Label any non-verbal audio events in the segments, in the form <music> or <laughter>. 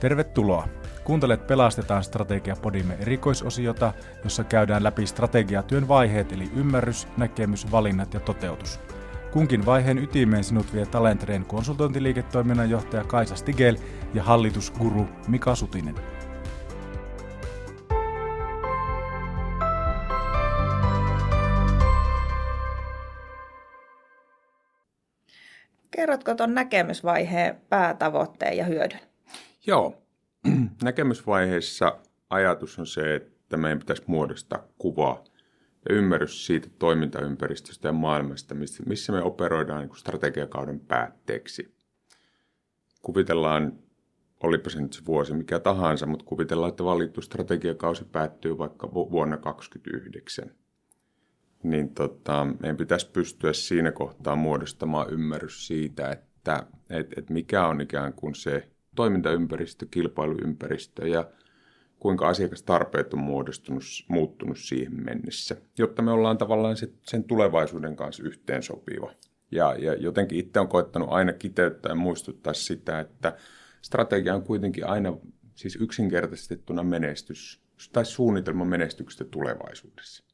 Tervetuloa! Kuuntelet Pelastetaan strategiapodimme erikoisosiota, jossa käydään läpi strategiatyön vaiheet eli ymmärrys, näkemys, valinnat ja toteutus. Kunkin vaiheen ytimeen sinut vie Talentreen konsultointiliiketoiminnan johtaja Kaisa Stigel ja hallitusguru Mika Sutinen. Kerrotko tuon näkemysvaiheen päätavoitteen ja hyödyn? Joo. <clears throat> Näkemysvaiheessa ajatus on se, että meidän pitäisi muodostaa kuvaa ja ymmärrys siitä toimintaympäristöstä ja maailmasta, missä me operoidaan niin strategiakauden päätteeksi. Kuvitellaan, olipa se nyt se vuosi mikä tahansa, mutta kuvitellaan, että valittu strategiakausi päättyy vaikka vuonna 2029 niin tota, meidän pitäisi pystyä siinä kohtaa muodostamaan ymmärrys siitä, että et, et mikä on ikään kuin se toimintaympäristö, kilpailuympäristö ja kuinka asiakastarpeet on muodostunut, muuttunut siihen mennessä, jotta me ollaan tavallaan se, sen tulevaisuuden kanssa yhteensopiva. Ja, ja jotenkin itse on koettanut aina kiteyttää ja muistuttaa sitä, että strategia on kuitenkin aina siis yksinkertaistettuna menestys tai suunnitelma menestyksestä tulevaisuudessa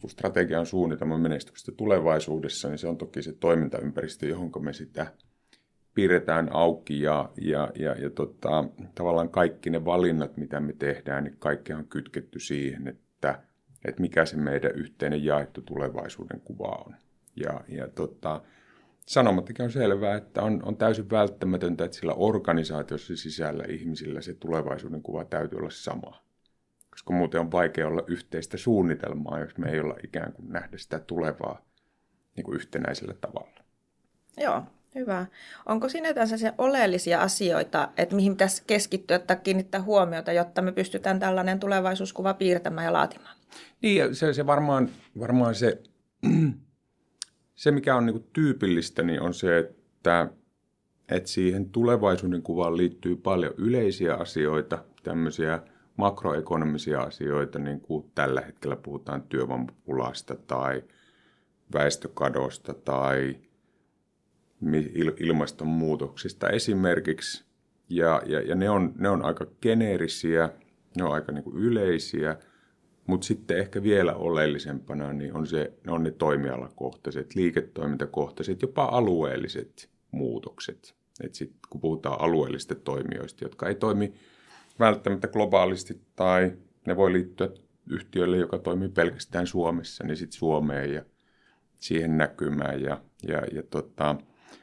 kun strategia on suunnitelma menestyksestä tulevaisuudessa, niin se on toki se toimintaympäristö, johon me sitä piirretään auki ja, ja, ja, ja tota, tavallaan kaikki ne valinnat, mitä me tehdään, niin kaikki on kytketty siihen, että, että mikä se meidän yhteinen jaettu tulevaisuuden kuva on. Ja, ja tota, sanomattakin on selvää, että on, on täysin välttämätöntä, että sillä organisaatiossa sisällä ihmisillä se tulevaisuuden kuva täytyy olla sama koska muuten on vaikea olla yhteistä suunnitelmaa, jos me ei olla ikään kuin nähdä sitä tulevaa niin kuin yhtenäisellä tavalla. Joo, hyvä. Onko siinä jotain oleellisia asioita, että mihin pitäisi keskittyä tai kiinnittää huomiota, jotta me pystytään tällainen tulevaisuuskuva piirtämään ja laatimaan? Niin, se, se varmaan, varmaan se, <clears throat> se, mikä on niin tyypillistä, niin on se, että, että siihen tulevaisuuden kuvaan liittyy paljon yleisiä asioita, tämmöisiä – makroekonomisia asioita, niin kuin tällä hetkellä puhutaan työvoimapulasta tai väestökadosta tai ilmastonmuutoksista esimerkiksi. Ja, ja, ja ne, on, ne on aika geneerisiä, ne on aika niin kuin yleisiä, mutta sitten ehkä vielä oleellisempana niin on se, ne on ne toimialakohtaiset, liiketoimintakohtaiset, jopa alueelliset muutokset. Et sit, kun puhutaan alueellisista toimijoista, jotka ei toimi välttämättä globaalisti tai ne voi liittyä yhtiölle, joka toimii pelkästään Suomessa, niin sitten Suomeen ja siihen näkymään. Ja, ja, ja tota,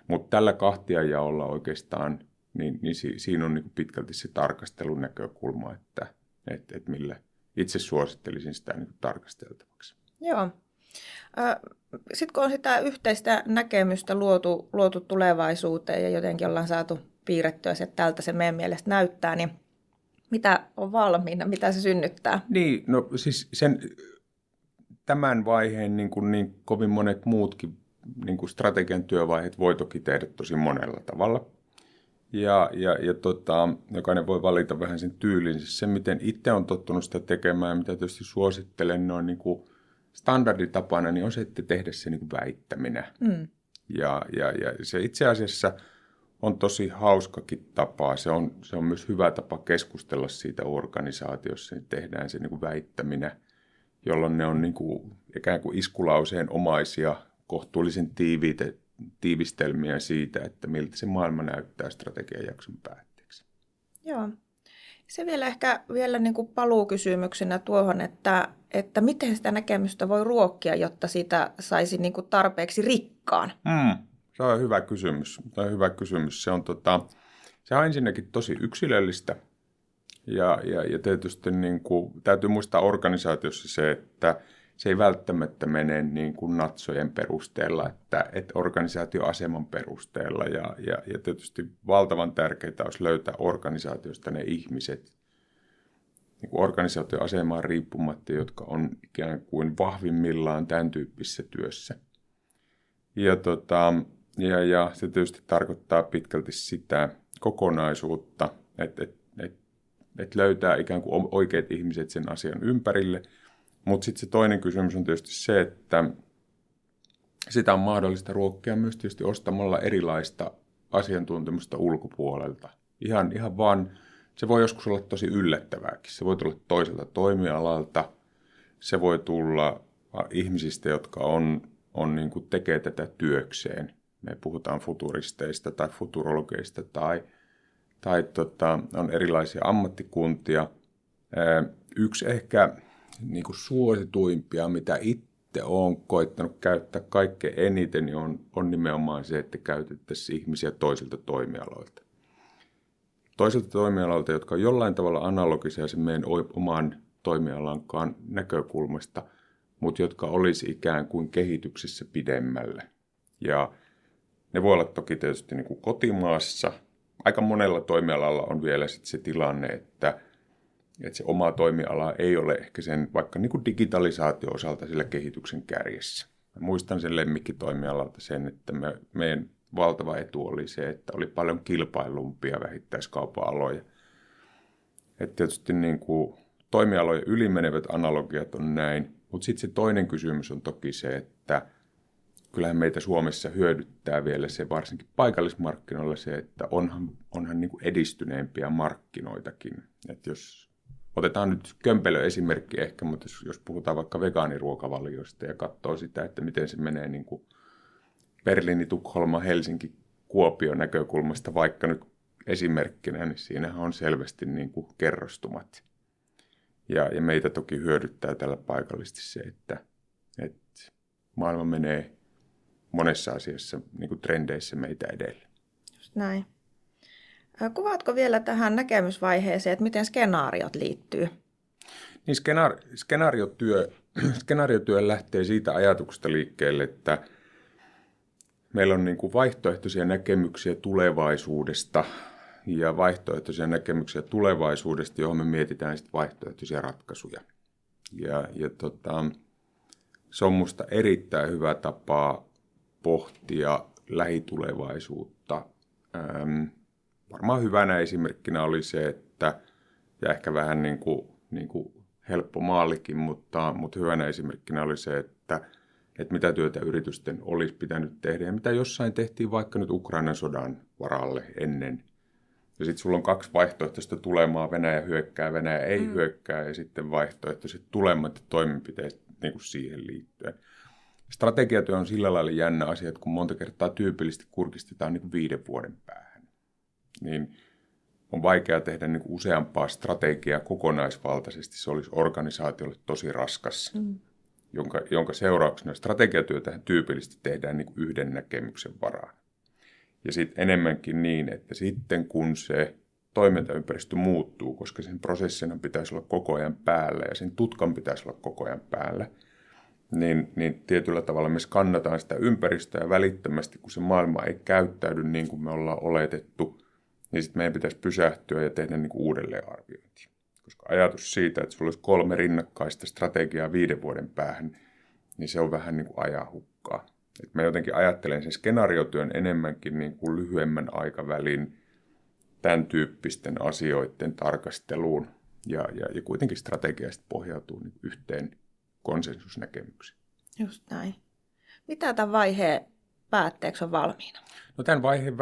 mutta tällä kahtiajaolla oikeastaan, niin, niin si, siinä on niin pitkälti se tarkastelun näkökulma, että et, et millä itse suosittelisin sitä niin tarkasteltavaksi. Joo. Sitten kun on sitä yhteistä näkemystä luotu, luotu tulevaisuuteen ja jotenkin ollaan saatu piirrettyä se, että tältä se meidän mielestä näyttää, niin mitä on valmiina, mitä se synnyttää? Niin, no siis sen, tämän vaiheen niin kuin niin kovin monet muutkin niin kuin strategian työvaiheet voi toki tehdä tosi monella tavalla. Ja, ja, ja tota, jokainen voi valita vähän sen tyylinsä. Se, miten itse on tottunut sitä tekemään, mitä tietysti suosittelen noin niin kuin standarditapana, niin on se, että tehdä se niin kuin väittäminen. Mm. Ja, ja, ja se itse asiassa – on tosi hauskakin tapa. Se on, se on myös hyvä tapa keskustella siitä organisaatiossa, niin tehdään se niin kuin väittäminen, jolloin ne on niin kuin, ikään kuin iskulauseen omaisia, kohtuullisen tiiviitä, tiivistelmiä siitä, että miltä se maailma näyttää strategiajakson päätteeksi. Joo. Se vielä ehkä vielä niin kuin paluukysymyksenä tuohon, että, että miten sitä näkemystä voi ruokkia, jotta siitä saisi niin kuin tarpeeksi rikkaan. Mm. Se on hyvä kysymys. Se on hyvä kysymys. Se on, tota, se on ensinnäkin tosi yksilöllistä. Ja, ja, ja tietysti niin kuin, täytyy muistaa organisaatiossa se, että se ei välttämättä mene niin kuin natsojen perusteella, että, että organisaatioaseman perusteella. Ja, ja, ja tietysti valtavan tärkeää olisi löytää organisaatiosta ne ihmiset, niin kuin organisaatioasemaan riippumatta, jotka on ikään kuin vahvimmillaan tämän tyyppisessä työssä. Ja tota, ja, ja se tietysti tarkoittaa pitkälti sitä kokonaisuutta, että et, et, et löytää ikään kuin oikeat ihmiset sen asian ympärille. Mutta sitten se toinen kysymys on tietysti se, että sitä on mahdollista ruokkia myös tietysti ostamalla erilaista asiantuntemusta ulkopuolelta. Ihan, ihan vaan se voi joskus olla tosi yllättävääkin. Se voi tulla toiselta toimialalta, se voi tulla ihmisistä, jotka on, on niin kuin tekee tätä työkseen. Me puhutaan futuristeista tai futurologeista tai, tai tota, on erilaisia ammattikuntia. Yksi ehkä niin kuin suosituimpia, mitä itse olen koittanut käyttää kaikkein eniten, niin on, on nimenomaan se, että käytettäisiin ihmisiä toisilta toimialoilta. Toisilta toimialoilta, jotka on jollain tavalla analogisia sen meidän oman toimialankaan näkökulmasta, mutta jotka olisi ikään kuin kehityksessä pidemmälle. Ja ne voi olla toki tietysti niin kuin kotimaassa. Aika monella toimialalla on vielä sit se tilanne, että, että se oma toimiala ei ole ehkä sen vaikka niin kuin digitalisaatio-osalta sillä kehityksen kärjessä. Mä muistan sen lemmikkitoimialalta sen, että me, meidän valtava etu oli se, että oli paljon kilpailumpia vähittäiskaupan aloja. Että tietysti niin kuin toimialojen ylimenevät analogiat on näin, mutta sitten se toinen kysymys on toki se, että kyllähän meitä Suomessa hyödyttää vielä se varsinkin paikallismarkkinoilla se, että onhan, onhan niin kuin edistyneempiä markkinoitakin. Et jos otetaan nyt kömpelö esimerkki ehkä, mutta jos, puhutaan vaikka vegaaniruokavalioista ja katsoo sitä, että miten se menee niin kuin Berliini, Tukholma, Helsinki, Kuopio näkökulmasta vaikka nyt esimerkkinä, niin siinähän on selvästi niin kuin kerrostumat. Ja, ja meitä toki hyödyttää tällä paikallisesti se, että, että maailma menee monessa asiassa niin kuin trendeissä meitä edellä. Just näin. Kuvaatko vielä tähän näkemysvaiheeseen, että miten skenaariot liittyy? Niin skenaari, skenaariotyö, <clears throat> skenaariotyö lähtee siitä ajatuksesta liikkeelle, että meillä on niin kuin vaihtoehtoisia näkemyksiä tulevaisuudesta ja vaihtoehtoisia näkemyksiä tulevaisuudesta, johon me mietitään sitten vaihtoehtoisia ratkaisuja. Ja, ja tota, se on minusta erittäin hyvä tapa pohtia lähitulevaisuutta. Ähm, varmaan hyvänä esimerkkinä oli se, että, ja ehkä vähän niin kuin, niin kuin helppo maallikin, mutta, mutta hyvänä esimerkkinä oli se, että, että mitä työtä yritysten olisi pitänyt tehdä ja mitä jossain tehtiin vaikka nyt Ukrainan sodan varalle ennen. Ja sitten sulla on kaksi vaihtoehtoista tulemaa, Venäjä hyökkää, Venäjä ei mm. hyökkää ja sitten vaihtoehtoiset tulemat ja toimenpiteet niin kuin siihen liittyen. Strategiatyö on sillä lailla jännä asia, että kun monta kertaa tyypillisesti kurkistetaan niin kuin viiden vuoden päähän, niin on vaikea tehdä niin useampaa strategiaa kokonaisvaltaisesti. Se olisi organisaatiolle tosi raskas, mm. jonka, jonka seurauksena strategiatyötä tyypillisesti tehdään niin yhden näkemyksen varaan. Ja sitten enemmänkin niin, että sitten kun se toimintaympäristö muuttuu, koska sen prosessina pitäisi olla koko ajan päällä ja sen tutkan pitäisi olla koko ajan päällä – niin, niin tietyllä tavalla me skannataan sitä ympäristöä välittömästi, kun se maailma ei käyttäydy niin kuin me ollaan oletettu, niin sitten meidän pitäisi pysähtyä ja tehdä niin uudelleenarviointi. Koska ajatus siitä, että sulla olisi kolme rinnakkaista strategiaa viiden vuoden päähän, niin se on vähän niin kuin ajahukkaa. Et mä jotenkin ajattelen sen skenaariotyön enemmänkin niin kuin lyhyemmän aikavälin tämän tyyppisten asioiden tarkasteluun. Ja, ja, ja kuitenkin strategiasta pohjautuu niin yhteen konsensusnäkemyksiä. Just näin. Mitä tämän vaiheen päätteeksi on valmiina? No tämän vaiheen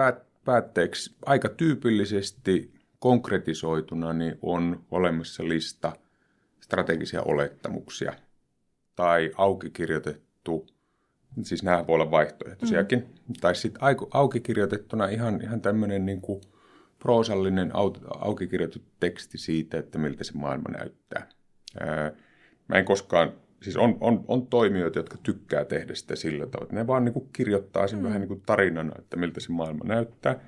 päätteeksi aika tyypillisesti konkretisoituna niin on olemassa lista strategisia olettamuksia tai auki kirjoitettu, siis nämä voi olla vaihtoehtoisiakin, mm. tai sitten auki kirjoitettuna ihan, ihan tämmöinen niin kuin proosallinen auki kirjoitettu teksti siitä, että miltä se maailma näyttää. Mä en koskaan siis on, on, on toimijoita, jotka tykkää tehdä sitä sillä tavalla, että ne vaan niin kuin kirjoittaa sen mm. vähän niin kuin tarinana, että miltä se maailma näyttää.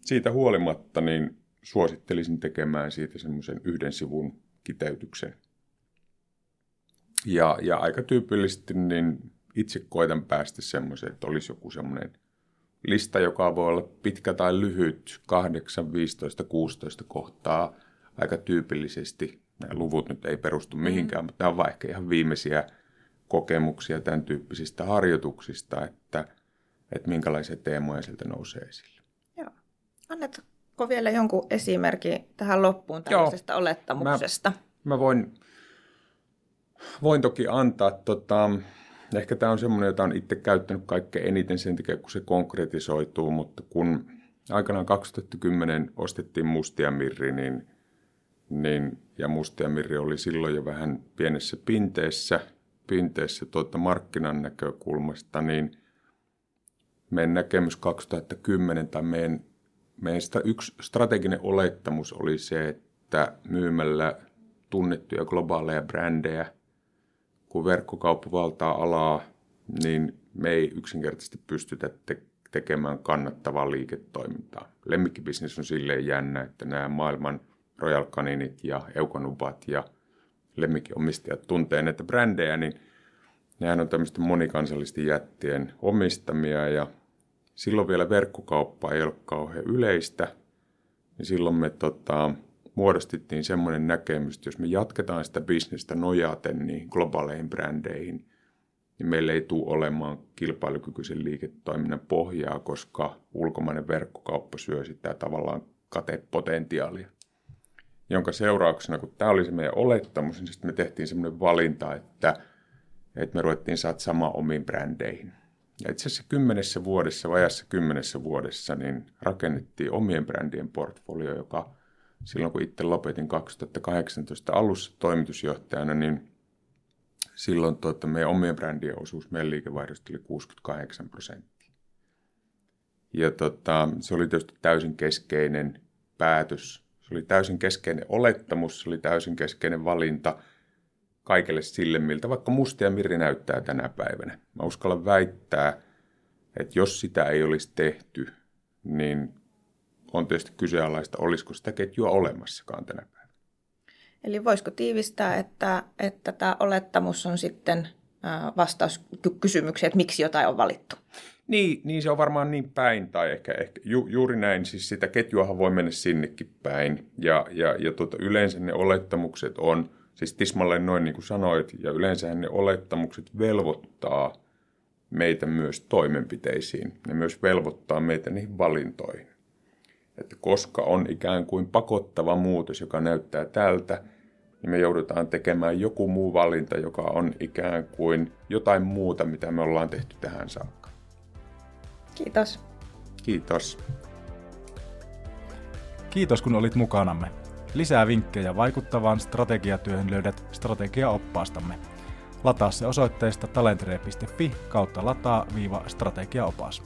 Siitä huolimatta niin suosittelisin tekemään siitä semmoisen yhden sivun kiteytyksen. Ja, ja aika tyypillisesti niin itse koitan päästä semmoiseen, että olisi joku semmoinen lista, joka voi olla pitkä tai lyhyt, 8, 15, 16 kohtaa aika tyypillisesti nämä luvut nyt ei perustu mm. mihinkään, mm. mutta nämä ovat ehkä ihan viimeisiä kokemuksia tämän tyyppisistä harjoituksista, että, että minkälaisia teemoja sieltä nousee esille. Joo. Annetko vielä jonkun esimerkin tähän loppuun tällaisesta Joo. olettamuksesta? Mä, mä voin, voin toki antaa, tota, ehkä tämä on semmoinen, jota on itse käyttänyt kaikkein eniten sen takia, kun se konkretisoituu, mutta kun aikanaan 2010 ostettiin Mustia Mirri, niin, niin, ja Mustia Mirri oli silloin jo vähän pienessä pinteessä, pinteessä tuota markkinan näkökulmasta, niin meidän näkemys 2010 tai meidän, meidän yksi strateginen olettamus oli se, että myymällä tunnettuja globaaleja brändejä, kun verkkokauppa valtaa alaa, niin me ei yksinkertaisesti pystytä te- tekemään kannattavaa liiketoimintaa. Lemmikkibisnes on silleen jännä, että nämä maailman Royal Caninit ja Eukonubat ja lemmikkiomistajat tuntee näitä brändejä, niin nehän on tämmöisten monikansallisten jättien omistamia ja silloin vielä verkkokauppa ei ollut kauhean yleistä, niin silloin me tota, muodostettiin semmoinen näkemys, että jos me jatketaan sitä bisnestä nojaten niin globaaleihin brändeihin, niin meillä ei tule olemaan kilpailukykyisen liiketoiminnan pohjaa, koska ulkomainen verkkokauppa syö sitä tavallaan katepotentiaalia. Jonka seurauksena, kun tämä oli se meidän olettamus, niin me tehtiin semmoinen valinta, että, että me ruvettiin satsaamaan omiin brändeihin. Ja itse asiassa kymmenessä vuodessa, vajassa kymmenessä vuodessa, niin rakennettiin omien brändien portfolio, joka silloin kun itse lopetin 2018 alussa toimitusjohtajana, niin silloin tuota, meidän omien brändien osuus meidän liikevaihdosta oli 68 prosenttia. Ja tota, se oli tietysti täysin keskeinen päätös. Se oli täysin keskeinen olettamus, se oli täysin keskeinen valinta kaikelle sille, miltä vaikka Musta ja Mirri näyttää tänä päivänä. Mä uskallan väittää, että jos sitä ei olisi tehty, niin on tietysti kyseenalaista, olisiko sitä ketjua olemassakaan tänä päivänä. Eli voisiko tiivistää, että, että tämä olettamus on sitten vastaus kysymykseen, että miksi jotain on valittu? Niin, niin se on varmaan niin päin, tai ehkä, ehkä ju, juuri näin, siis sitä ketjuahan voi mennä sinnekin päin, ja, ja, ja tuota, yleensä ne olettamukset on, siis tismalleen noin niin kuin sanoit, ja yleensä ne olettamukset velvoittaa meitä myös toimenpiteisiin, ne myös velvoittaa meitä niihin valintoihin. Että koska on ikään kuin pakottava muutos, joka näyttää tältä, niin me joudutaan tekemään joku muu valinta, joka on ikään kuin jotain muuta, mitä me ollaan tehty tähän saakka. Kiitos. Kiitos. Kiitos kun olit mukanamme. Lisää vinkkejä vaikuttavaan strategiatyöhön löydät strategiaoppaastamme. Lataa se osoitteesta talentre.fi kautta lataa-strategiaopas.